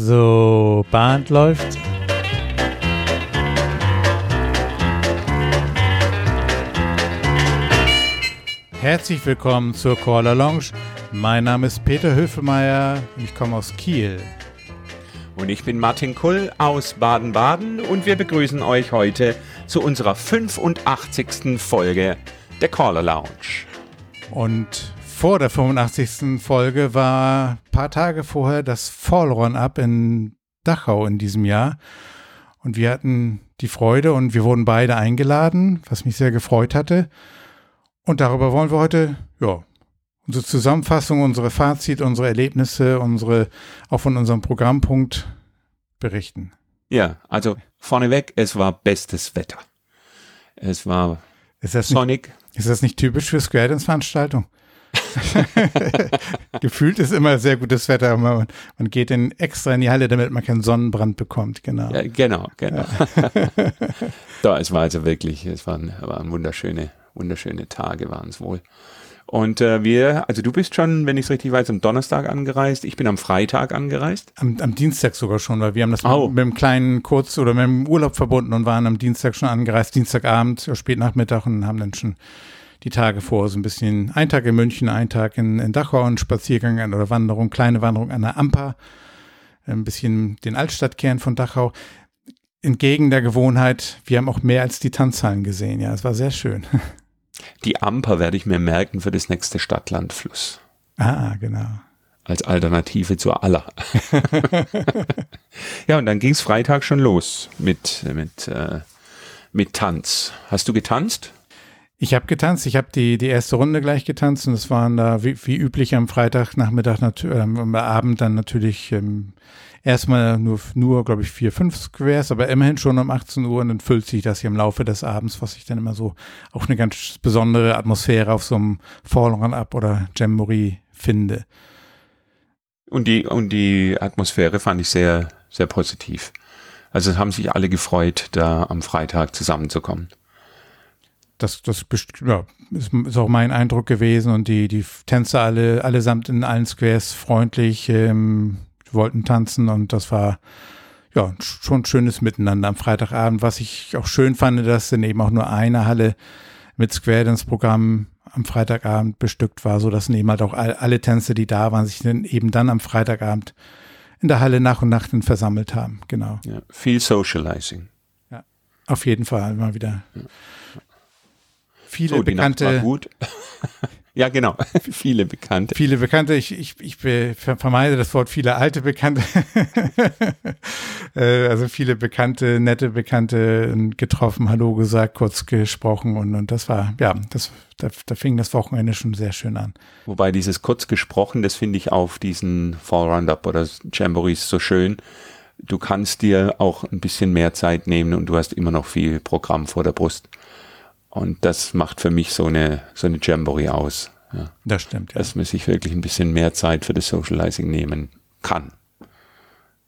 So, Band läuft. Herzlich willkommen zur Caller Lounge. Mein Name ist Peter Höfemeier und ich komme aus Kiel. Und ich bin Martin Kull aus Baden-Baden und wir begrüßen euch heute zu unserer 85. Folge der Caller Lounge. Und vor der 85. Folge war ein paar Tage vorher das Fall Run-Up in Dachau in diesem Jahr. Und wir hatten die Freude und wir wurden beide eingeladen, was mich sehr gefreut hatte. Und darüber wollen wir heute, ja, unsere Zusammenfassung, unsere Fazit, unsere Erlebnisse, unsere, auch von unserem Programmpunkt berichten. Ja, also vorneweg, es war bestes Wetter. Es war Ist das nicht, sonnig. ist das nicht typisch für Square Dance Veranstaltung? Gefühlt ist immer sehr gutes Wetter, man, man geht in extra in die Halle, damit man keinen Sonnenbrand bekommt, genau. Ja, genau, genau. da, es war also wirklich, es waren, waren wunderschöne, wunderschöne Tage waren es wohl. Und äh, wir, also du bist schon, wenn ich es richtig weiß, am Donnerstag angereist. Ich bin am Freitag angereist. Am, am Dienstag sogar schon, weil wir haben das Oh. mit, mit einem kleinen Kurz- oder mit einem Urlaub verbunden und waren am Dienstag schon angereist, Dienstagabend, ja, spät Nachmittag und haben dann schon die Tage vor so ein bisschen, ein Tag in München, ein Tag in, in Dachau, ein Spaziergang an- oder Wanderung, kleine Wanderung an der Amper, ein bisschen den Altstadtkern von Dachau. Entgegen der Gewohnheit, wir haben auch mehr als die Tanzhallen gesehen, ja, es war sehr schön. Die Amper werde ich mir merken für das nächste Stadtlandfluss. ah, genau. Als Alternative zur Aller. ja, und dann ging es Freitag schon los mit, mit, äh, mit Tanz. Hast du getanzt? Ich habe getanzt, ich habe die, die erste Runde gleich getanzt und es waren da wie, wie üblich am Freitagnachmittag, ähm, am Abend dann natürlich ähm, erstmal nur, nur glaube ich, vier, fünf Squares, aber immerhin schon um 18 Uhr und dann füllt sich das hier im Laufe des Abends, was ich dann immer so auch eine ganz besondere Atmosphäre auf so einem Fall Run-Up oder Jamboree finde. Und die, und die Atmosphäre fand ich sehr, sehr positiv. Also es haben sich alle gefreut, da am Freitag zusammenzukommen. Das, das ja, ist, ist auch mein Eindruck gewesen und die, die Tänzer alle, allesamt in allen Squares freundlich, ähm, wollten tanzen und das war ja schon ein schönes Miteinander am Freitagabend. Was ich auch schön fand, dass dann eben auch nur eine Halle mit Square Dance Programm am Freitagabend bestückt war, so dass eben halt auch all, alle Tänze, die da waren, sich dann eben dann am Freitagabend in der Halle nach und nach dann versammelt haben. Genau. Ja, viel Socializing. Auf jeden Fall mal wieder. Viele So, bekannte gut. ja, genau. Viele Bekannte. Viele Bekannte, ich, ich, ich vermeide das Wort viele alte Bekannte. Äh, also viele Bekannte, nette Bekannte getroffen, Hallo gesagt, kurz gesprochen und, und das war, ja, das, da, da fing das Wochenende schon sehr schön an. Wobei dieses kurz gesprochen, das finde ich auf diesen Fall Roundup oder Jamborees so schön. Du kannst dir auch ein bisschen mehr Zeit nehmen und du hast immer noch viel Programm vor der Brust. Und das macht für mich so eine, so eine Jamboree aus. Ja. Das stimmt, ja. dass man sich wirklich ein bisschen mehr Zeit für das Socializing nehmen kann.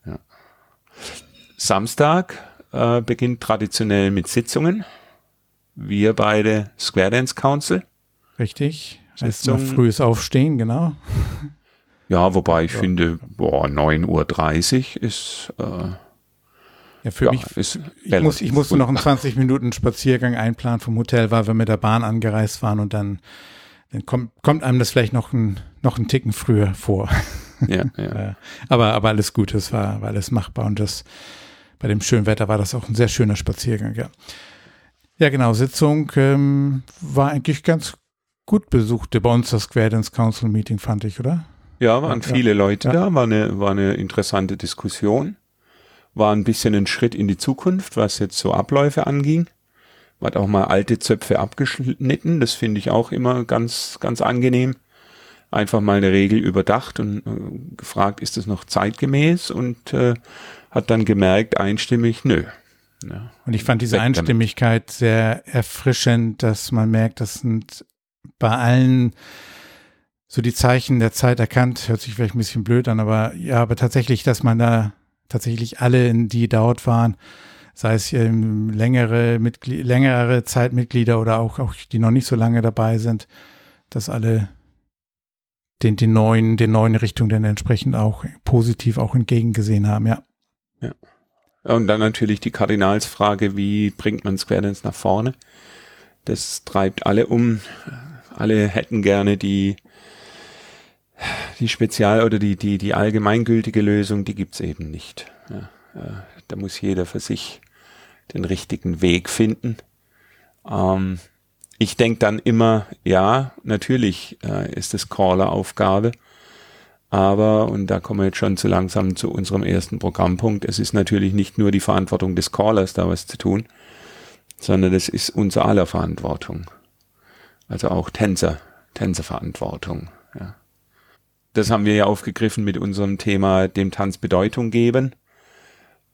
Ja. Samstag äh, beginnt traditionell mit Sitzungen. Wir beide Square Dance Council. Richtig. Heißt Sitzung. frühes Aufstehen, genau. Ja, wobei ich finde, boah, 9.30 Uhr ist, äh, Ja, für ja, mich, ist ich, muss, ich musste noch einen 20 Minuten Spaziergang einplanen vom Hotel, weil wir mit der Bahn angereist waren und dann, dann kommt, kommt einem das vielleicht noch ein, noch einen Ticken früher vor. Ja, ja. Äh, aber, aber alles gut, es war, war alles machbar und das, bei dem schönen Wetter war das auch ein sehr schöner Spaziergang, ja. Ja, genau, Sitzung ähm, war eigentlich ganz gut besuchte bei uns das Square Dance Council Meeting, fand ich, oder? Ja, waren Ja, viele Leute ja. da, war eine, war eine interessante Diskussion. War ein bisschen ein Schritt in die Zukunft, was jetzt so Abläufe anging. Man hat auch mal alte Zöpfe abgeschnitten, das finde ich auch immer ganz, ganz angenehm. Einfach mal eine Regel überdacht und äh, gefragt, ist das noch zeitgemäß und äh, hat dann gemerkt, einstimmig, nö. Ja. Und ich fand diese Weg damit. Einstimmigkeit sehr erfrischend, dass man merkt, das sind bei allen so die Zeichen der Zeit erkannt. Hört sich vielleicht ein bisschen blöd an, aber ja, aber tatsächlich, dass man da tatsächlich alle, die dort waren, sei es ähm, längere, Mitglied, längere Zeitmitglieder oder auch, auch die noch nicht so lange dabei sind, dass alle den, den neuen, den neuen Richtungen dann entsprechend auch positiv auch entgegengesehen haben, ja. Ja. Und dann natürlich die Kardinalsfrage, wie bringt man Square Dance nach vorne? Das treibt alle um. Alle hätten gerne die, die Spezial- oder die, die, die allgemeingültige Lösung, die gibt's eben nicht. Ja, äh, da muss jeder für sich den richtigen Weg finden. Ähm, ich denke dann immer, ja, natürlich äh, ist es Caller-Aufgabe, aber, und da kommen wir jetzt schon zu langsam zu unserem ersten Programmpunkt, es ist natürlich nicht nur die Verantwortung des Callers, da was zu tun, sondern es ist unser aller Verantwortung. Also auch Tänzer, Tänzerverantwortung. Das haben wir ja aufgegriffen mit unserem Thema dem Tanz Bedeutung geben.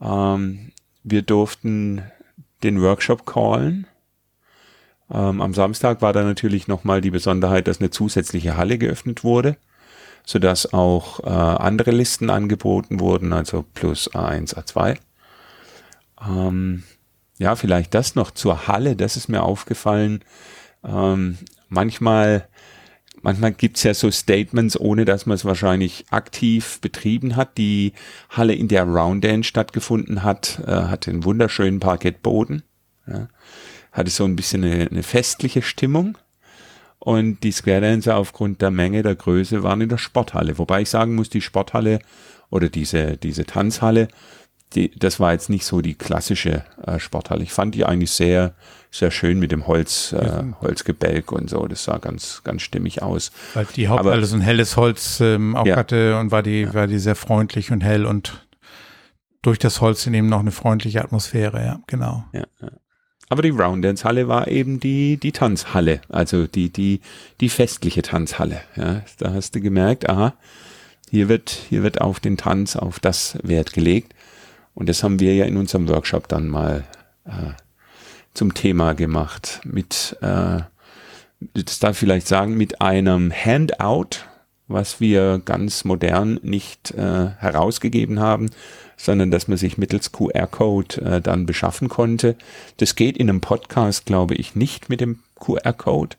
Ähm, wir durften den Workshop callen ähm, am Samstag war da natürlich nochmal die Besonderheit, dass eine zusätzliche Halle geöffnet wurde, sodass auch äh, andere Listen angeboten wurden, also plus A1, A2. Ähm, ja, vielleicht das noch zur Halle, das ist mir aufgefallen. Ähm, manchmal manchmal gibt's ja so Statements, ohne dass man es wahrscheinlich aktiv betrieben hat. Die Halle, in der Round Dance stattgefunden hat, äh, hatte einen wunderschönen Parkettboden. Ja hatte so ein bisschen eine, eine festliche Stimmung. Und die Square Dancer aufgrund der Menge, der Größe waren in der Sporthalle. Wobei ich sagen muss, die Sporthalle oder diese, diese Tanzhalle, die, das war jetzt nicht so die klassische äh, Sporthalle. Ich fand die eigentlich sehr, sehr schön mit dem Holz, äh, Holzgebälk und so. Das sah ganz, ganz stimmig aus. Weil die Haupthalle so ein helles Holz ähm, auch ja. hatte und war die, ja. war die sehr freundlich und hell und durch das Holz eben noch eine freundliche Atmosphäre, ja, genau. Ja, ja. Aber die Roundance Halle war eben die, die Tanzhalle, also die, die, die festliche Tanzhalle. Ja, da hast du gemerkt, aha, hier wird, hier wird auf den Tanz, auf das Wert gelegt. Und das haben wir ja in unserem Workshop dann mal äh, zum Thema gemacht. Mit, äh, das darf ich vielleicht sagen, mit einem Handout, was wir ganz modern nicht äh, herausgegeben haben, sondern dass man sich mittels QR-Code äh, dann beschaffen konnte. Das geht in einem Podcast, glaube ich, nicht mit dem QR-Code.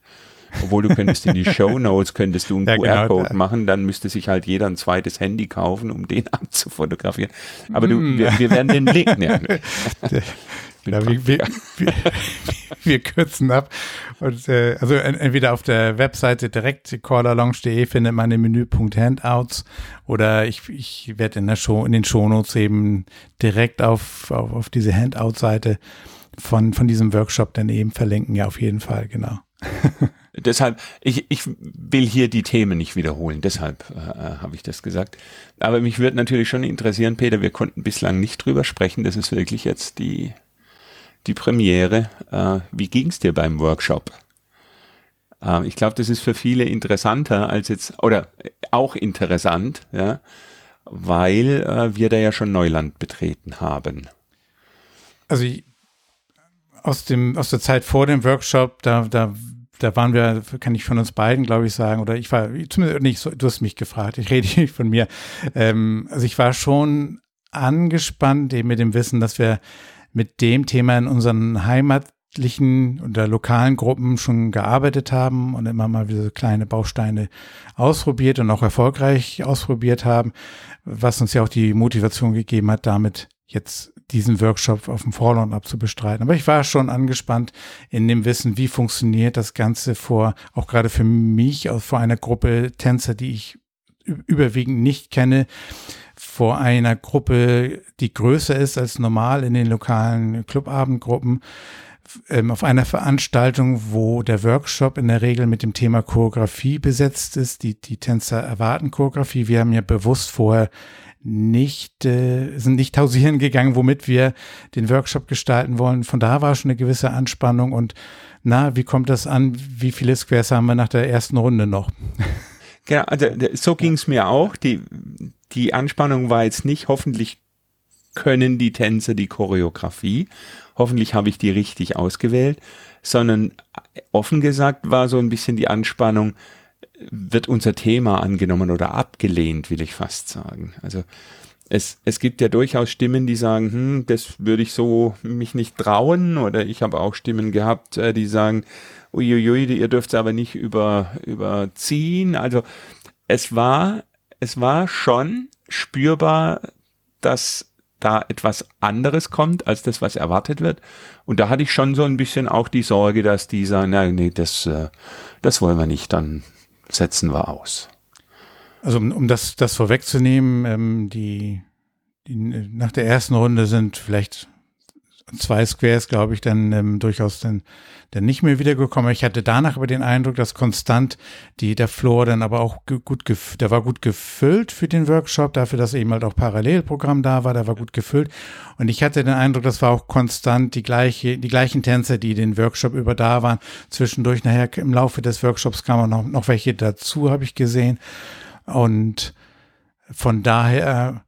Obwohl du könntest in die Show Notes könntest du einen ja, QR-Code genau, machen, dann müsste sich halt jeder ein zweites Handy kaufen, um den abzufotografieren. Aber du, mm. wir, wir werden den Link nehmen. Ja, wir, wir, wir, wir, kürzen ab. Und, äh, also entweder auf der Webseite direkt callalonge.de findet man den Menüpunkt Handouts oder ich, ich werde in der Show, in den Shownotes eben direkt auf, auf, auf diese Handout-Seite von, von diesem Workshop dann eben verlinken. Ja, auf jeden Fall, genau. deshalb, ich, ich will hier die Themen nicht wiederholen, deshalb äh, äh, habe ich das gesagt. Aber mich würde natürlich schon interessieren, Peter, wir konnten bislang nicht drüber sprechen. Das ist wirklich jetzt die die Premiere. Äh, wie ging es dir beim Workshop? Äh, ich glaube, das ist für viele interessanter als jetzt, oder auch interessant, ja, weil äh, wir da ja schon Neuland betreten haben. Also ich, aus dem aus der Zeit vor dem Workshop, da da da waren wir, kann ich von uns beiden, glaube ich, sagen, oder ich war zumindest nicht so, du hast mich gefragt, ich rede nicht von mir. Ähm, also ich war schon angespannt, eben mit dem Wissen, dass wir mit dem Thema in unseren heimatlichen oder lokalen Gruppen schon gearbeitet haben und immer mal wieder so kleine Bausteine ausprobiert und auch erfolgreich ausprobiert haben, was uns ja auch die Motivation gegeben hat, damit jetzt diesen Workshop auf dem Vorlauf abzubestreiten. Aber ich war schon angespannt in dem Wissen, wie funktioniert das Ganze vor, auch gerade für mich, vor einer Gruppe Tänzer, die ich überwiegend nicht kenne, vor einer Gruppe, die größer ist als normal in den lokalen Clubabendgruppen, ähm, auf einer Veranstaltung, wo der Workshop in der Regel mit dem Thema Choreografie besetzt ist. Die, die Tänzer erwarten Choreografie. Wir haben ja bewusst vorher nicht, äh, sind nicht hausieren gegangen, womit wir den Workshop gestalten wollen. Von da war schon eine gewisse Anspannung und na, wie kommt das an? Wie viele Squares haben wir nach der ersten Runde noch? Genau, also so ging es mir auch. Die, die Anspannung war jetzt nicht, hoffentlich können die Tänzer die Choreografie, hoffentlich habe ich die richtig ausgewählt, sondern offen gesagt war so ein bisschen die Anspannung, wird unser Thema angenommen oder abgelehnt, will ich fast sagen. Also es, es gibt ja durchaus Stimmen, die sagen, hm, das würde ich so mich nicht trauen. Oder ich habe auch Stimmen gehabt, äh, die sagen, uiuiui, ihr dürft es aber nicht über, überziehen. Also es war, es war schon spürbar, dass da etwas anderes kommt als das, was erwartet wird. Und da hatte ich schon so ein bisschen auch die Sorge, dass die sagen, na, nee, das, äh, das wollen wir nicht, dann setzen wir aus. Also um, um das, das vorwegzunehmen, ähm, die, die nach der ersten Runde sind vielleicht zwei Squares, glaube ich, dann ähm, durchaus dann, dann nicht mehr wiedergekommen. Ich hatte danach aber den Eindruck, dass konstant die, der Floor dann aber auch gut, der war gut gefüllt für den Workshop, dafür, dass eben halt auch Parallelprogramm da war, der war gut gefüllt. Und ich hatte den Eindruck, das war auch konstant die gleiche, die gleichen Tänzer, die den Workshop über da waren. Zwischendurch nachher im Laufe des Workshops kamen noch, noch welche dazu, habe ich gesehen. Und von daher,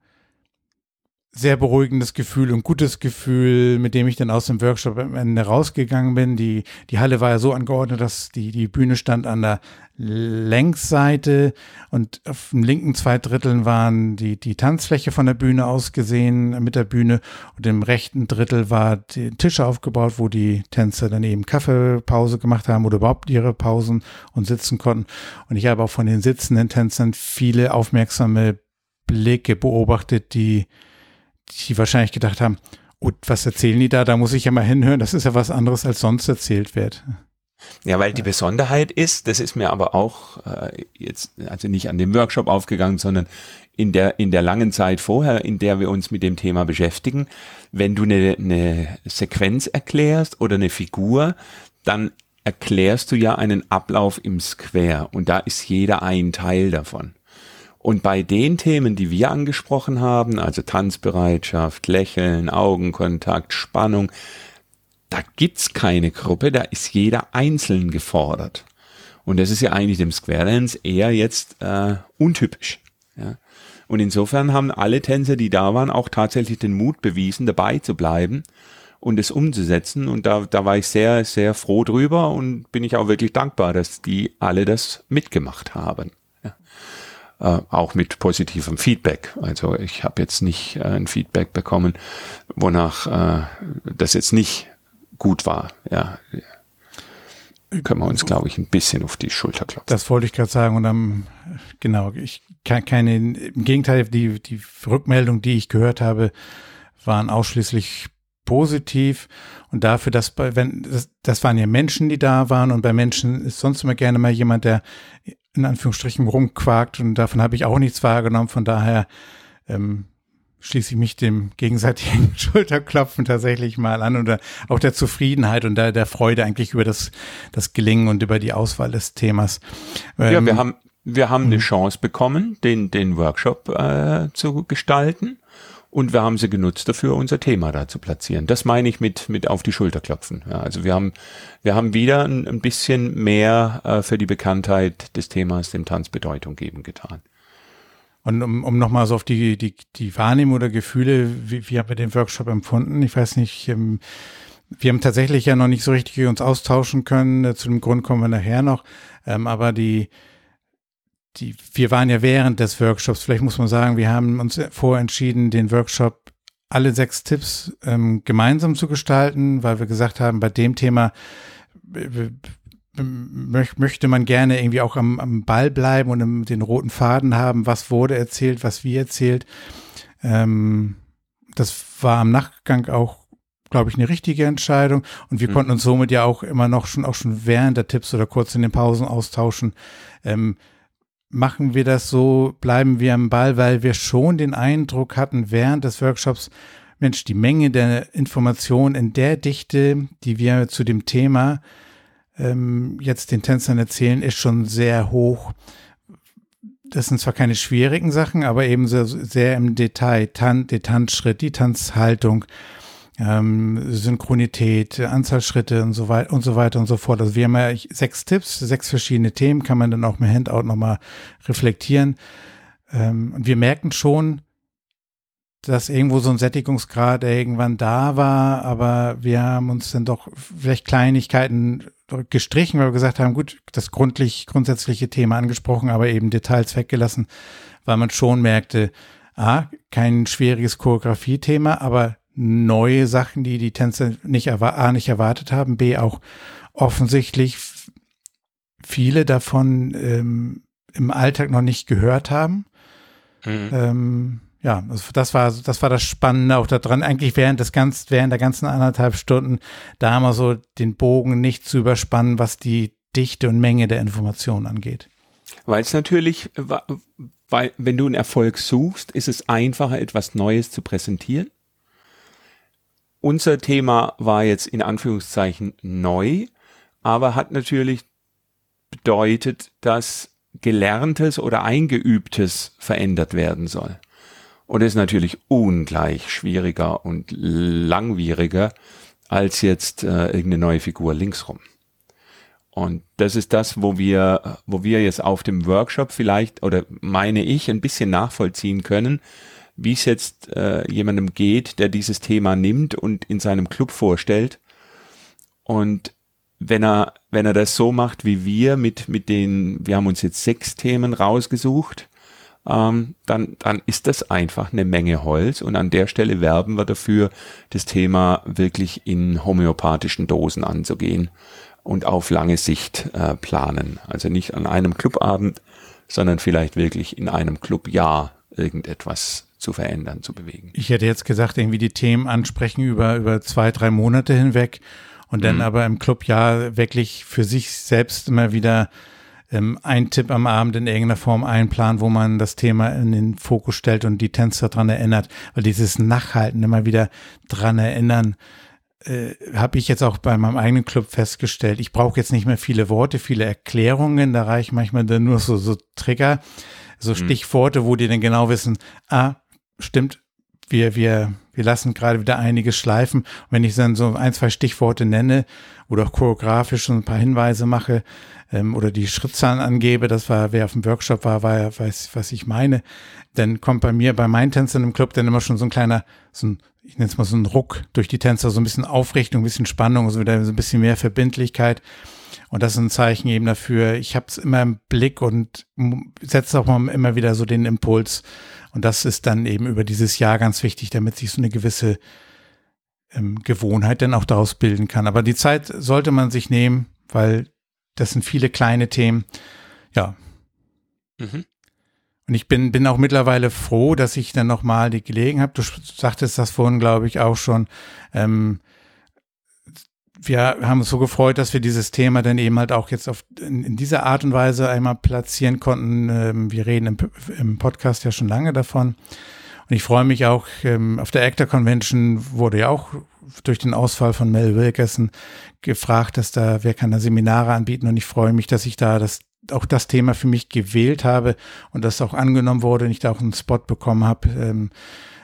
sehr beruhigendes Gefühl und gutes Gefühl, mit dem ich dann aus dem Workshop am Ende rausgegangen bin. Die, die Halle war ja so angeordnet, dass die, die Bühne stand an der Längsseite und auf dem linken zwei Dritteln waren die, die Tanzfläche von der Bühne aus gesehen mit der Bühne und im rechten Drittel war die Tische aufgebaut, wo die Tänzer dann eben Kaffeepause gemacht haben oder überhaupt ihre Pausen und sitzen konnten. Und ich habe auch von den sitzenden Tänzern viele aufmerksame Blicke beobachtet, die die wahrscheinlich gedacht haben, und was erzählen die da? Da muss ich ja mal hinhören. Das ist ja was anderes, als sonst erzählt wird. Ja, weil die Besonderheit ist, das ist mir aber auch äh, jetzt, also nicht an dem Workshop aufgegangen, sondern in der, in der langen Zeit vorher, in der wir uns mit dem Thema beschäftigen, wenn du eine, eine Sequenz erklärst oder eine Figur, dann erklärst du ja einen Ablauf im Square und da ist jeder ein Teil davon. Und bei den Themen, die wir angesprochen haben, also Tanzbereitschaft, Lächeln, Augenkontakt, Spannung, da gibt's keine Gruppe, da ist jeder einzeln gefordert. Und das ist ja eigentlich dem Square Dance eher jetzt äh, untypisch. Ja. Und insofern haben alle Tänzer, die da waren, auch tatsächlich den Mut bewiesen, dabei zu bleiben und es umzusetzen. Und da, da war ich sehr, sehr froh drüber und bin ich auch wirklich dankbar, dass die alle das mitgemacht haben äh, auch mit positivem Feedback. Also ich habe jetzt nicht äh, ein Feedback bekommen, wonach äh, das jetzt nicht gut war. Ja, können wir uns, glaube ich, ein bisschen auf die Schulter klopfen. Das wollte ich gerade sagen. Und dann, genau, ich kann keine, im Gegenteil, die, die Rückmeldung, die ich gehört habe, waren ausschließlich positiv und dafür, dass bei, wenn, das, das waren ja Menschen, die da waren und bei Menschen ist sonst immer gerne mal jemand, der in Anführungsstrichen rumquakt und davon habe ich auch nichts wahrgenommen. Von daher ähm, schließe ich mich dem gegenseitigen Schulterklopfen tatsächlich mal an oder auch der Zufriedenheit und der, der Freude eigentlich über das, das Gelingen und über die Auswahl des Themas. Ähm, ja, wir haben, wir haben eine mhm. Chance bekommen, den, den Workshop äh, zu gestalten. Und wir haben sie genutzt dafür, unser Thema da zu platzieren. Das meine ich mit, mit auf die Schulter klopfen. Ja, also wir haben, wir haben wieder ein, ein bisschen mehr äh, für die Bekanntheit des Themas dem Tanz Bedeutung geben getan. Und um, um nochmal so auf die, die, die Wahrnehmung oder Gefühle, wie, wie haben wir den Workshop empfunden? Ich weiß nicht, ähm, wir haben tatsächlich ja noch nicht so richtig uns austauschen können. Zu dem Grund kommen wir nachher noch. Ähm, aber die, die, wir waren ja während des Workshops, vielleicht muss man sagen, wir haben uns vorentschieden, den Workshop alle sechs Tipps ähm, gemeinsam zu gestalten, weil wir gesagt haben, bei dem Thema äh, möchte man gerne irgendwie auch am, am Ball bleiben und den roten Faden haben, was wurde erzählt, was wie erzählt. Ähm, das war am Nachgang auch, glaube ich, eine richtige Entscheidung und wir mhm. konnten uns somit ja auch immer noch schon auch schon während der Tipps oder kurz in den Pausen austauschen. Ähm, machen wir das so, bleiben wir am Ball, weil wir schon den Eindruck hatten während des Workshops, Mensch, die Menge der Informationen in der Dichte, die wir zu dem Thema ähm, jetzt den Tänzern erzählen, ist schon sehr hoch. Das sind zwar keine schwierigen Sachen, aber eben sehr, sehr im Detail, Tan der Tanzschritt, die Tanzhaltung, ähm, Synchronität, Anzahl Schritte und so weiter und so weiter und so fort. Also wir haben ja sechs Tipps, sechs verschiedene Themen, kann man dann auch mit Handout nochmal reflektieren. Ähm, und wir merken schon, dass irgendwo so ein Sättigungsgrad irgendwann da war, aber wir haben uns dann doch vielleicht Kleinigkeiten gestrichen, weil wir gesagt haben, gut, das grundlich, grundsätzliche Thema angesprochen, aber eben Details weggelassen, weil man schon merkte, ah, kein schwieriges Choreografie-Thema, aber neue Sachen, die die Tänzer nicht, A, nicht erwartet haben, B, auch offensichtlich viele davon ähm, im Alltag noch nicht gehört haben. Mhm. Ähm, ja, das war, das war das Spannende auch daran, eigentlich während des ganzen, während der ganzen anderthalb Stunden da mal so den Bogen nicht zu überspannen, was die Dichte und Menge der Informationen angeht. Weil es natürlich, weil wenn du einen Erfolg suchst, ist es einfacher, etwas Neues zu präsentieren. Unser Thema war jetzt in Anführungszeichen neu, aber hat natürlich bedeutet, dass Gelerntes oder Eingeübtes verändert werden soll. Und ist natürlich ungleich schwieriger und langwieriger als jetzt äh, irgendeine neue Figur linksrum. Und das ist das, wo wir, wo wir jetzt auf dem Workshop vielleicht, oder meine ich, ein bisschen nachvollziehen können, wie es jetzt äh, jemandem geht, der dieses Thema nimmt und in seinem Club vorstellt. Und wenn er, wenn er das so macht wie wir mit, mit den, wir haben uns jetzt sechs Themen rausgesucht, ähm, dann, dann ist das einfach eine Menge Holz und an der Stelle werben wir dafür, das Thema wirklich in homöopathischen Dosen anzugehen und auf lange Sicht äh, planen. Also nicht an einem Clubabend, sondern vielleicht wirklich in einem Clubjahr irgendetwas zu verändern, zu bewegen. Ich hätte jetzt gesagt, irgendwie die Themen ansprechen über, über zwei, drei Monate hinweg und dann mhm. aber im Club ja wirklich für sich selbst immer wieder ähm, ein Tipp am Abend in irgendeiner Form einplanen, wo man das Thema in den Fokus stellt und die Tänzer dran erinnert, weil dieses Nachhalten immer wieder dran erinnern, äh, habe ich jetzt auch bei meinem eigenen Club festgestellt. Ich brauche jetzt nicht mehr viele Worte, viele Erklärungen, da reichen manchmal dann nur so, so Trigger, so mhm. Stichworte, wo die dann genau wissen, ah, stimmt, wir, wir, wir lassen gerade wieder einiges schleifen. Und wenn ich dann so ein, zwei Stichworte nenne oder auch choreografisch so ein paar Hinweise mache ähm, oder die Schrittzahlen angebe, das war, wer auf dem Workshop war, war weiß, was ich meine, dann kommt bei mir, bei meinen Tänzern im Club dann immer schon so ein kleiner, so ein, ich nenne es mal so ein Ruck durch die Tänzer, so ein bisschen Aufrichtung, ein bisschen Spannung, so wieder so ein bisschen mehr Verbindlichkeit. Und das ist ein Zeichen eben dafür, ich habe es immer im Blick und setze auch immer wieder so den Impuls, und das ist dann eben über dieses Jahr ganz wichtig, damit sich so eine gewisse ähm, Gewohnheit dann auch daraus bilden kann. Aber die Zeit sollte man sich nehmen, weil das sind viele kleine Themen. Ja. Mhm. Und ich bin, bin auch mittlerweile froh, dass ich dann nochmal die Gelegenheit habe. Du sagtest das vorhin, glaube ich, auch schon. Ähm, wir haben uns so gefreut, dass wir dieses Thema dann eben halt auch jetzt auf, in, in dieser Art und Weise einmal platzieren konnten. Ähm, wir reden im, im, Podcast ja schon lange davon. Und ich freue mich auch, ähm, auf der Actor Convention wurde ja auch durch den Ausfall von Mel Wilkerson gefragt, dass da, wer kann da Seminare anbieten? Und ich freue mich, dass ich da das auch das Thema für mich gewählt habe und das auch angenommen wurde und ich da auch einen Spot bekommen habe. Ähm,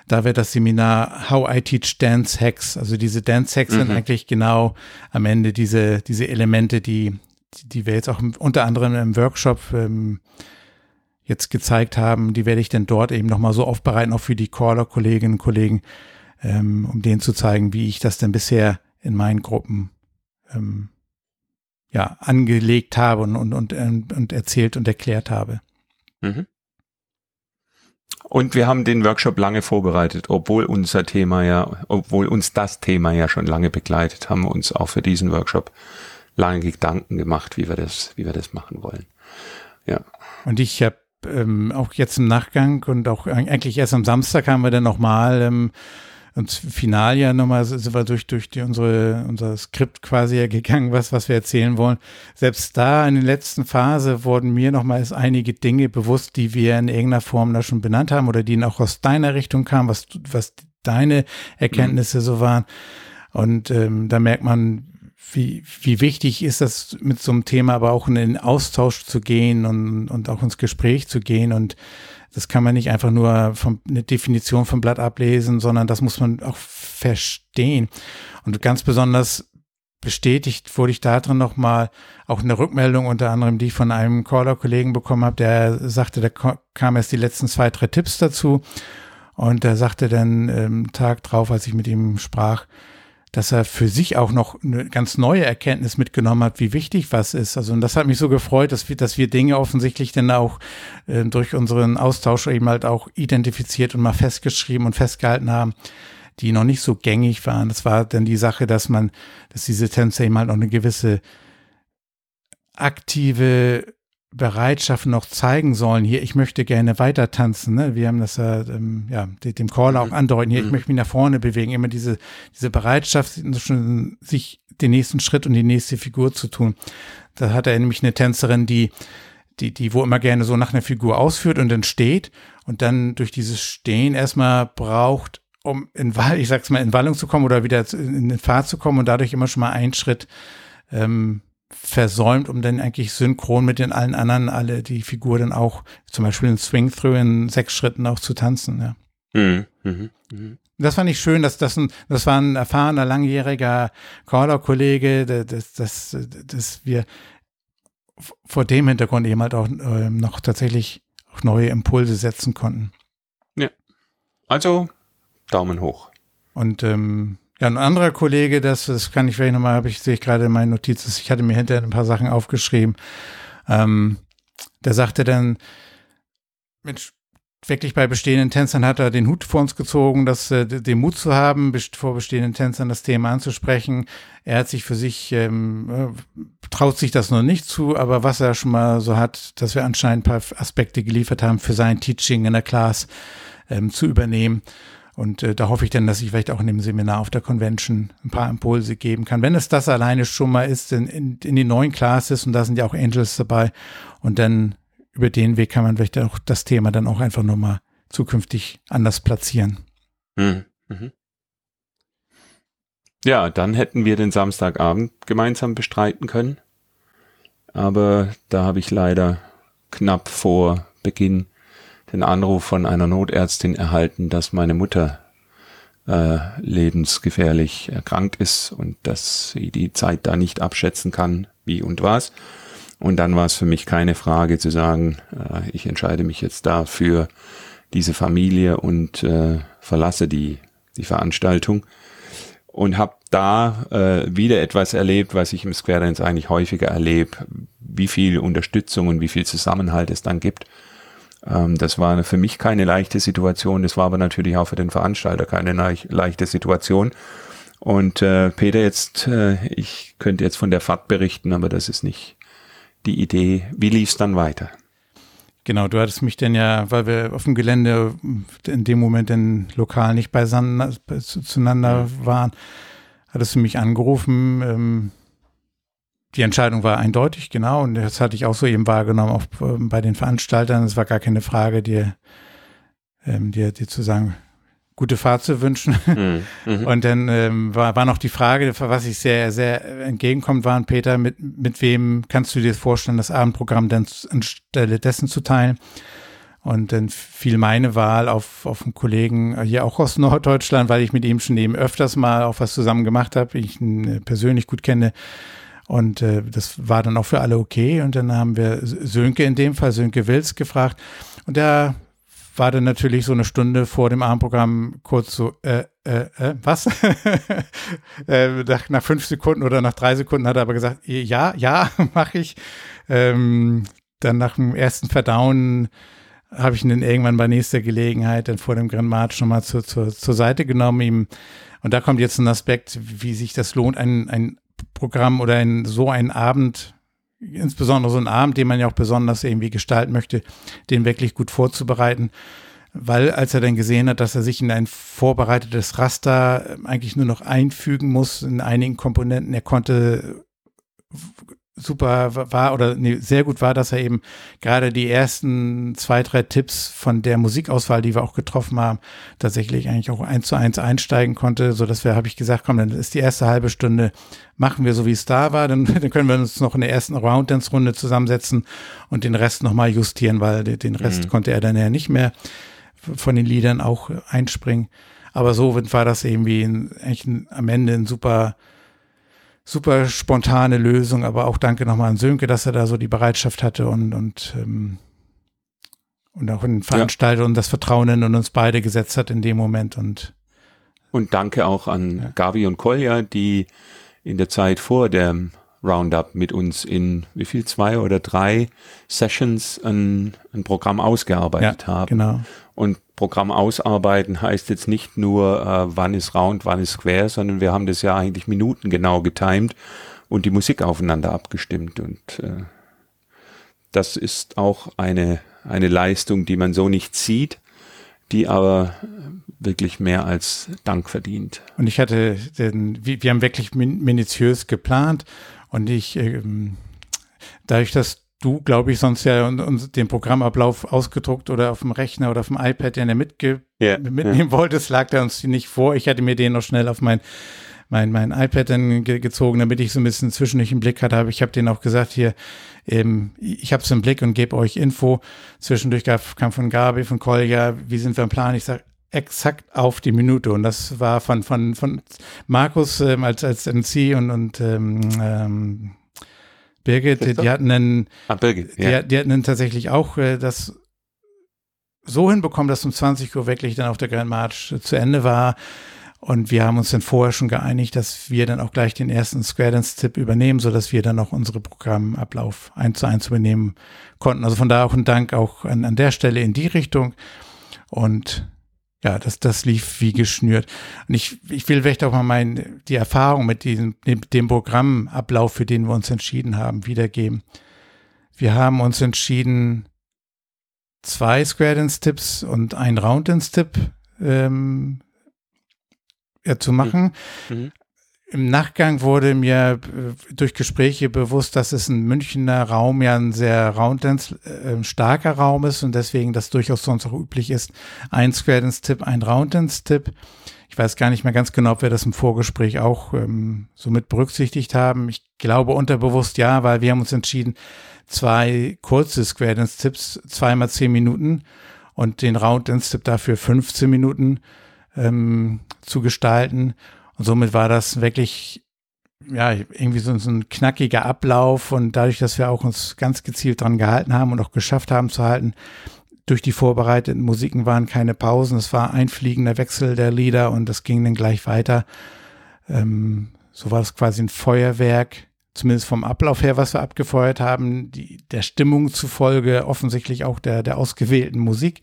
da wird das Seminar How I Teach Dance Hacks. Also diese Dance Hacks mhm. sind eigentlich genau am Ende diese, diese Elemente, die, die wir jetzt auch unter anderem im Workshop ähm, jetzt gezeigt haben, die werde ich dann dort eben nochmal so aufbereiten, auch für die Caller-Kolleginnen und Kollegen, ähm, um denen zu zeigen, wie ich das denn bisher in meinen Gruppen ähm, ja, angelegt habe und, und, und, und erzählt und erklärt habe. Mhm. Und wir haben den Workshop lange vorbereitet, obwohl unser Thema ja, obwohl uns das Thema ja schon lange begleitet, haben wir uns auch für diesen Workshop lange Gedanken gemacht, wie wir das, wie wir das machen wollen. Ja. Und ich habe ähm, auch jetzt im Nachgang und auch eigentlich erst am Samstag haben wir dann nochmal ähm, und final ja nochmal sind wir durch, durch die, unsere, unser Skript quasi gegangen, was, was wir erzählen wollen. Selbst da in der letzten Phase wurden mir nochmals einige Dinge bewusst, die wir in irgendeiner Form da schon benannt haben oder die auch aus deiner Richtung kamen, was, was deine Erkenntnisse mhm. so waren. Und ähm, da merkt man, wie, wie wichtig ist das mit so einem Thema aber auch in den Austausch zu gehen und, und auch ins Gespräch zu gehen und das kann man nicht einfach nur vom, eine Definition vom Blatt ablesen, sondern das muss man auch verstehen. Und ganz besonders bestätigt wurde ich da drin nochmal auch eine Rückmeldung unter anderem, die ich von einem Caller-Kollegen bekommen habe, der sagte, da kam erst die letzten zwei, drei Tipps dazu. Und er sagte dann ähm, Tag drauf, als ich mit ihm sprach, dass er für sich auch noch eine ganz neue Erkenntnis mitgenommen hat, wie wichtig was ist. Also und das hat mich so gefreut, dass wir, dass wir Dinge offensichtlich dann auch äh, durch unseren Austausch eben halt auch identifiziert und mal festgeschrieben und festgehalten haben, die noch nicht so gängig waren. Das war dann die Sache, dass man, dass diese Tänzer eben halt noch eine gewisse aktive Bereitschaft noch zeigen sollen, hier, ich möchte gerne weiter tanzen, ne? wir haben das ja, ähm, ja dem Caller auch mhm. andeuten, hier, ich mhm. möchte mich nach vorne bewegen, immer diese, diese Bereitschaft, sich den nächsten Schritt und die nächste Figur zu tun. Da hat er nämlich eine Tänzerin, die, die, die wo immer gerne so nach einer Figur ausführt und dann steht und dann durch dieses Stehen erstmal braucht, um in Wall, ich sag's mal, in Wallung zu kommen oder wieder in den Fahrt zu kommen und dadurch immer schon mal einen Schritt ähm, versäumt, um dann eigentlich synchron mit den allen anderen alle die Figur dann auch zum Beispiel in Swing Through in sechs Schritten auch zu tanzen. Ja. Mhm. Mhm. Mhm. Das fand ich schön, dass das ein, das war ein erfahrener, langjähriger Caller-Kollege, dass, dass, dass wir vor dem Hintergrund eben halt auch äh, noch tatsächlich auch neue Impulse setzen konnten. Ja. Also Daumen hoch. Und ähm, ja, ein anderer Kollege, das, das kann ich vielleicht nochmal, habe ich, sehe ich gerade in meinen Notizen, ich hatte mir hinterher ein paar Sachen aufgeschrieben. Ähm, der sagte dann, Mensch, wirklich bei bestehenden Tänzern hat er den Hut vor uns gezogen, das, äh, den Mut zu haben, vor bestehenden Tänzern das Thema anzusprechen. Er hat sich für sich, ähm, äh, traut sich das noch nicht zu, aber was er schon mal so hat, dass wir anscheinend ein paar Aspekte geliefert haben für sein Teaching in der Class ähm, zu übernehmen. Und äh, da hoffe ich dann, dass ich vielleicht auch in dem Seminar auf der Convention ein paar Impulse geben kann. Wenn es das alleine schon mal ist, in, in, in den neuen Classes, und da sind ja auch Angels dabei, und dann über den Weg kann man vielleicht auch das Thema dann auch einfach nochmal zukünftig anders platzieren. Mhm. Mhm. Ja, dann hätten wir den Samstagabend gemeinsam bestreiten können. Aber da habe ich leider knapp vor Beginn den Anruf von einer Notärztin erhalten, dass meine Mutter äh, lebensgefährlich erkrankt ist und dass sie die Zeit da nicht abschätzen kann, wie und was. Und dann war es für mich keine Frage zu sagen, äh, ich entscheide mich jetzt da für diese Familie und äh, verlasse die, die Veranstaltung. Und habe da äh, wieder etwas erlebt, was ich im Square Dance eigentlich häufiger erlebe, wie viel Unterstützung und wie viel Zusammenhalt es dann gibt ähm, das war für mich keine leichte Situation, das war aber natürlich auch für den Veranstalter keine leichte Situation. Und äh, Peter, jetzt, äh, ich könnte jetzt von der Fahrt berichten, aber das ist nicht die Idee. Wie lief es dann weiter? Genau, du hattest mich denn ja, weil wir auf dem Gelände in dem Moment in lokal nicht beisammen zueinander waren, hattest du mich angerufen. Ähm, die Entscheidung war eindeutig, genau. Und das hatte ich auch so eben wahrgenommen, auch ähm, bei den Veranstaltern. Es war gar keine Frage, dir, ähm, dir, dir zu sagen, gute Fahrt zu wünschen. Mhm. Und dann ähm, war, war noch die Frage, was ich sehr, sehr entgegenkommt, waren, Peter, mit, mit wem kannst du dir vorstellen, das Abendprogramm dann anstelle dessen zu teilen? Und dann fiel meine Wahl auf, auf einen Kollegen hier auch aus Norddeutschland, weil ich mit ihm schon eben öfters mal auch was zusammen gemacht habe, ich ihn äh, persönlich gut kenne. Und äh, das war dann auch für alle okay. Und dann haben wir Sönke in dem Fall, Sönke Wills, gefragt. Und der war dann natürlich so eine Stunde vor dem Abendprogramm kurz so, äh, äh, äh was? äh, nach, fünf Sekunden oder nach drei Sekunden hat er aber gesagt, ja, ja, mache ich. Ähm, dann nach dem ersten Verdauen habe ich ihn dann irgendwann bei nächster Gelegenheit dann vor dem Grand March nochmal zu, zu, zur Seite genommen. Ihm, und da kommt jetzt ein Aspekt, wie sich das lohnt, ein, ein Programm oder in so einen Abend, insbesondere so einen Abend, den man ja auch besonders irgendwie gestalten möchte, den wirklich gut vorzubereiten. Weil als er dann gesehen hat, dass er sich in ein vorbereitetes Raster eigentlich nur noch einfügen muss in einigen Komponenten, er konnte super war oder nee, sehr gut war, dass er eben gerade die ersten zwei, drei Tipps von der Musikauswahl, die wir auch getroffen haben, tatsächlich eigentlich auch eins zu eins einsteigen konnte, so dass wir, habe ich gesagt, komm, dann ist die erste halbe Stunde, machen wir so, wie es da war, dann, dann können wir uns noch in der ersten Rounddance-Runde zusammensetzen und den Rest nochmal justieren, weil den Rest mhm. konnte er dann ja nicht mehr von den Liedern auch einspringen. Aber so war das irgendwie ein, eigentlich ein, am Ende ein super super spontane Lösung, aber auch danke nochmal an Sönke, dass er da so die Bereitschaft hatte und, und, ähm, und auch in Veranstalter ja. und das Vertrauen in uns beide gesetzt hat in dem Moment und und danke auch an ja. Gavi und Kolja, die in der Zeit vor dem Roundup mit uns in wie viel zwei oder drei Sessions ein, ein Programm ausgearbeitet ja, haben. Genau. Und Programm ausarbeiten heißt jetzt nicht nur, äh, wann ist Round, wann ist Square, sondern wir haben das ja eigentlich minutengenau getimed und die Musik aufeinander abgestimmt. Und äh, das ist auch eine, eine Leistung, die man so nicht sieht, die aber wirklich mehr als Dank verdient. Und ich hatte, den, wir, haben wirklich minutiös geplant und ich, ähm, dadurch, dass du, glaube ich, sonst ja uns den Programmablauf ausgedruckt oder auf dem Rechner oder auf dem iPad ja mitge yeah, mitnehmen yeah. wolltest, lag der uns nicht vor. Ich hatte mir den noch schnell auf mein mein, mein iPad dann ge gezogen, damit ich so ein bisschen zwischendurch im Blick hatte. Aber ich habe denen auch gesagt, hier, ähm, ich habe es im Blick und gebe euch Info. Zwischendurch gab, kam von Gabi, von Kolja, wie sind wir im Plan? Ich sage, exakt auf die Minute. Und das war von, von, von Markus ähm, als, als MC und, und ähm, ähm, Birgit, die, die hatten dann, ah, Birgit, ja. die, die, hatten tatsächlich auch äh, das so hinbekommen, dass um 20 Uhr wirklich dann auf der Grand March zu Ende war. Und wir haben uns dann vorher schon geeinigt, dass wir dann auch gleich den ersten Square Dance-Tipp übernehmen, so dass wir dann auch unsere Programmablauf eins zu eins übernehmen konnten. Also von daher auch ein Dank auch an, an der Stelle in die Richtung. Und ja, das, das lief wie geschnürt. Und ich, ich will vielleicht auch mal mein, die Erfahrung mit diesem, dem, dem Programmablauf, für den wir uns entschieden haben, wiedergeben. Wir haben uns entschieden, zwei Square Dance Tipps und ein Round Dance Tipp ähm, ja, zu machen. Mhm. Im Nachgang wurde mir äh, durch Gespräche bewusst, dass es ein Münchner Raum ja ein sehr Rounddance äh, starker Raum ist und deswegen das durchaus sonst auch üblich ist. Ein Square Dance Tipp, ein Rounddance Tipp. Ich weiß gar nicht mehr ganz genau, ob wir das im Vorgespräch auch ähm, so mit berücksichtigt haben. Ich glaube unterbewusst ja, weil wir haben uns entschieden, zwei kurze Square Dance Tipps, zweimal zehn Minuten und den Rounddance Tipp dafür 15 Minuten ähm, zu gestalten. Und somit war das wirklich ja, irgendwie so, ein knackiger Ablauf und dadurch, dass wir auch uns ganz gezielt dran gehalten haben und auch geschafft haben zu halten, durch die vorbereiteten Musiken waren keine Pausen, es war ein fliegender Wechsel der Lieder und das ging dann gleich weiter. Ähm, so war es quasi ein Feuerwerk, zumindest vom Ablauf her, was wir abgefeuert haben, die, der Stimmung zufolge offensichtlich auch der, der ausgewählten Musik.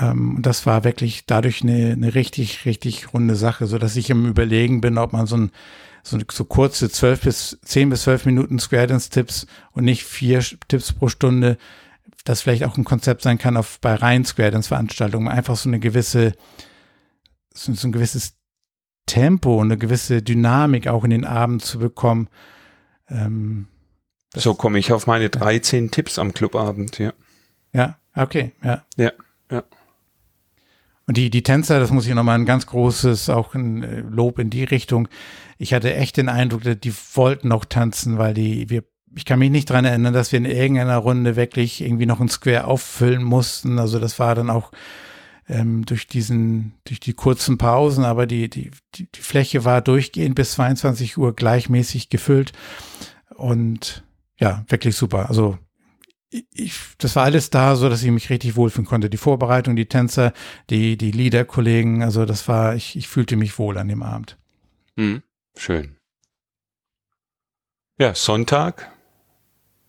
Ähm, das war wirklich dadurch eine, eine richtig, richtig runde Sache, so dass ich im Überlegen bin, ob man so ein so, so kurze zwölf bis zehn bis zwölf Minuten Square Dance Tipps und nicht vier Tipps pro Stunde, das vielleicht auch ein Konzept sein kann auf bei rein Square Dance Veranstaltungen, einfach so eine gewisse, so, so ein gewisses Tempo, eine gewisse Dynamik auch in den Abend zu bekommen. Ähm, so komme ich auf meine 13 ja. Tipps am Clubabend, ja. Ja, okay, ja. Ja, ja. Und die, die Tänzer, das muss ich nochmal ein ganz großes, auch ein äh, Lob in die Richtung. Ich hatte echt den Eindruck, die wollten noch tanzen, weil die, wir, ich kann mich nicht dran erinnern, dass wir in irgendeiner Runde wirklich irgendwie noch ein Square auffüllen mussten. Also das war dann auch ähm, durch diesen, durch die kurzen Pausen, aber die, die, die, die Fläche war durchgehend bis 22 Uhr gleichmäßig gefüllt. Und ja, wirklich super. Also ich, das war alles da, so dass ich mich richtig wohlfühlen konnte. Die Vorbereitung, die Tänzer, die, die Liederkollegen, also das war, ich, ich fühlte mich wohl an dem Abend. Mhm. Schön. Ja, Sonntag.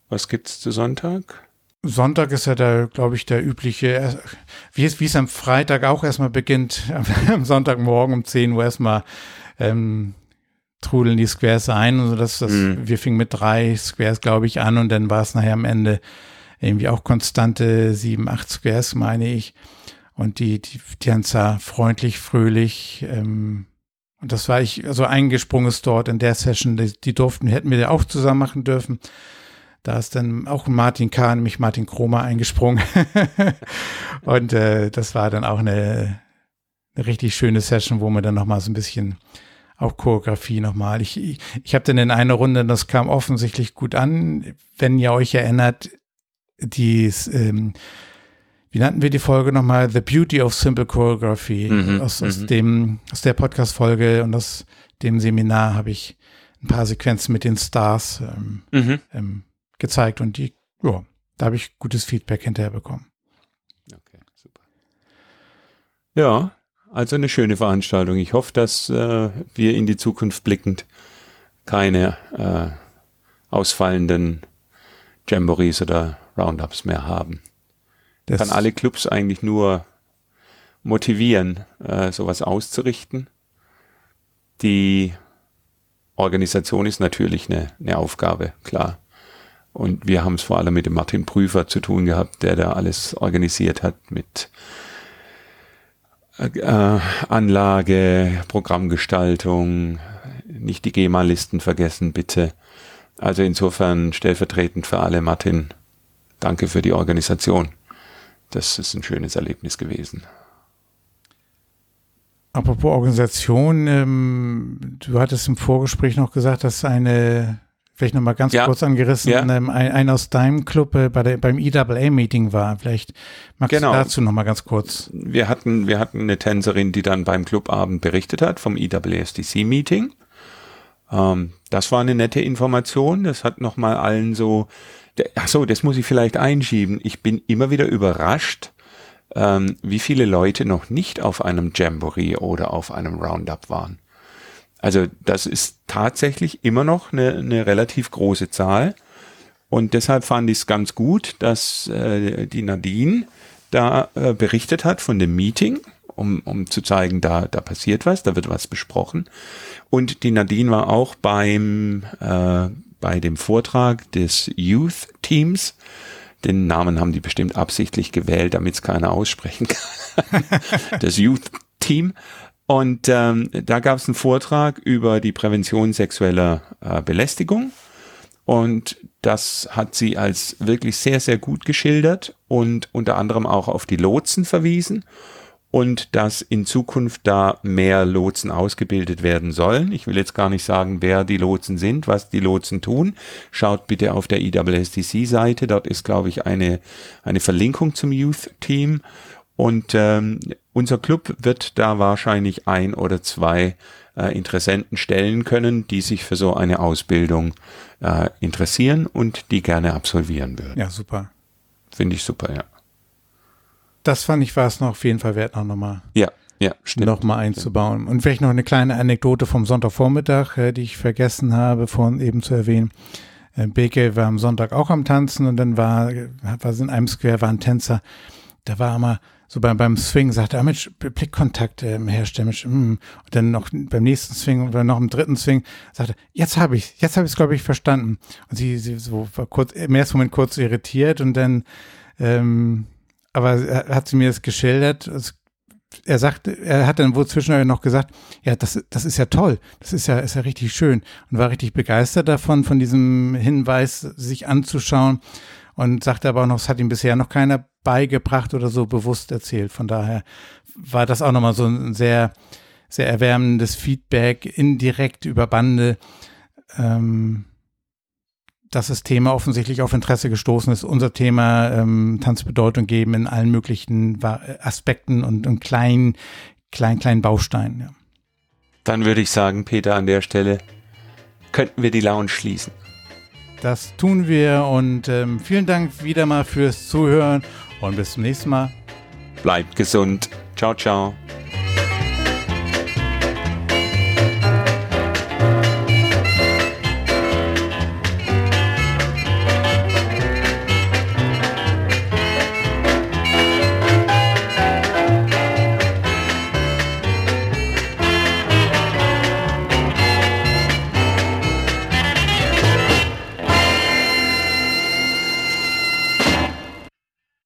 Was gibt's zu Sonntag? Sonntag ist ja der, glaube ich, der übliche, wie es, wie es am Freitag auch erstmal beginnt, am Sonntagmorgen um 10 Uhr erstmal ähm, trudeln die Squares ein. Also das, das, mhm. wir fingen mit drei Squares, glaube ich, an und dann war es nachher am Ende irgendwie auch konstante sieben, acht Squares, meine ich. Und die, die, die Tänzer freundlich, fröhlich. Ähm, und das war ich, also eingesprungen ist dort in der Session, die, die durften, hätten wir ja auch zusammen machen dürfen. Da ist dann auch Martin K., nämlich Martin Kromer eingesprungen. und äh, das war dann auch eine, eine richtig schöne Session, wo man dann nochmal so ein bisschen auch Choreografie nochmal. Ich, ich, ich habe dann in einer Runde, das kam offensichtlich gut an. Wenn ihr euch erinnert, die, ähm, wie nannten wir die Folge nochmal? The Beauty of Simple Choreography. Mhm, aus, aus mhm. dem, aus der Podcast-Folge und aus dem Seminar habe ich ein paar Sequenzen mit den Stars ähm, mhm. ähm, gezeigt und die, ja, da habe ich gutes Feedback hinterher bekommen. Okay, super. Ja, also eine schöne Veranstaltung. Ich hoffe, dass äh, wir in die Zukunft blickend keine äh, ausfallenden Jamborees oder Roundups mehr haben. Das kann alle Clubs eigentlich nur motivieren, äh, sowas auszurichten. Die Organisation ist natürlich eine, eine Aufgabe, klar. Und wir haben es vor allem mit dem Martin Prüfer zu tun gehabt, der da alles organisiert hat mit äh, Anlage, Programmgestaltung, nicht die GEMA-Listen vergessen, bitte. Also insofern stellvertretend für alle, Martin, danke für die Organisation. Das ist ein schönes Erlebnis gewesen. Apropos Organisation, ähm, du hattest im Vorgespräch noch gesagt, dass eine vielleicht nochmal ganz ja. kurz angerissen, ja. ähm, ein, ein, aus deinem Club äh, bei der, beim EAA-Meeting war. Vielleicht magst genau. du dazu nochmal ganz kurz. Wir hatten, wir hatten eine Tänzerin, die dann beim Clubabend berichtet hat vom EASDC-Meeting. Ähm, das war eine nette Information. Das hat nochmal allen so, ach so, das muss ich vielleicht einschieben. Ich bin immer wieder überrascht, ähm, wie viele Leute noch nicht auf einem Jamboree oder auf einem Roundup waren. Also das ist tatsächlich immer noch eine, eine relativ große Zahl. Und deshalb fand ich es ganz gut, dass äh, die Nadine da äh, berichtet hat von dem Meeting, um, um zu zeigen, da, da passiert was, da wird was besprochen. Und die Nadine war auch beim, äh, bei dem Vortrag des Youth Teams. Den Namen haben die bestimmt absichtlich gewählt, damit es keiner aussprechen kann. das Youth Team. Und ähm, da gab es einen Vortrag über die Prävention sexueller äh, Belästigung. Und das hat sie als wirklich sehr, sehr gut geschildert und unter anderem auch auf die Lotsen verwiesen und dass in Zukunft da mehr Lotsen ausgebildet werden sollen. Ich will jetzt gar nicht sagen, wer die Lotsen sind, was die Lotsen tun. Schaut bitte auf der IWSDC-Seite, dort ist, glaube ich, eine, eine Verlinkung zum Youth-Team und ähm, unser Club wird da wahrscheinlich ein oder zwei äh, Interessenten stellen können, die sich für so eine Ausbildung äh, interessieren und die gerne absolvieren würden. Ja, super. Finde ich super, ja. Das fand ich war es noch auf jeden Fall wert, noch nochmal. Ja, ja, stimmt. Nochmal einzubauen. Und vielleicht noch eine kleine Anekdote vom Sonntagvormittag, äh, die ich vergessen habe, vorhin eben zu erwähnen. Äh, Beke war am Sonntag auch am Tanzen und dann war, war in einem Square war ein Tänzer, da war immer so beim, beim Swing sagte er, Mensch, Blickkontakt ähm, herstellen. Mensch, mm. Und dann noch beim nächsten Swing oder noch im dritten Swing sagte, jetzt habe ich, jetzt habe ich es, glaube ich, verstanden. Und sie, sie so war kurz, im ersten Moment kurz irritiert und dann, ähm, aber hat sie mir das geschildert. Es, er sagte, er hat dann wohl zwischendurch noch gesagt, ja, das, das ist ja toll, das ist ja, ist ja richtig schön und war richtig begeistert davon, von diesem Hinweis sich anzuschauen und sagte aber auch noch, es hat ihm bisher noch keiner beigebracht oder so bewusst erzählt. Von daher war das auch nochmal so ein sehr, sehr erwärmendes Feedback indirekt über Bande, ähm, dass das Thema offensichtlich auf Interesse gestoßen ist. Unser Thema ähm, Tanzbedeutung geben in allen möglichen Aspekten und, und kleinen, kleinen, kleinen Bausteinen. Ja. Dann würde ich sagen, Peter, an der Stelle könnten wir die Lounge schließen. Das tun wir und ähm, vielen Dank wieder mal fürs Zuhören und bis zum nächsten Mal. Bleibt gesund. Ciao, ciao.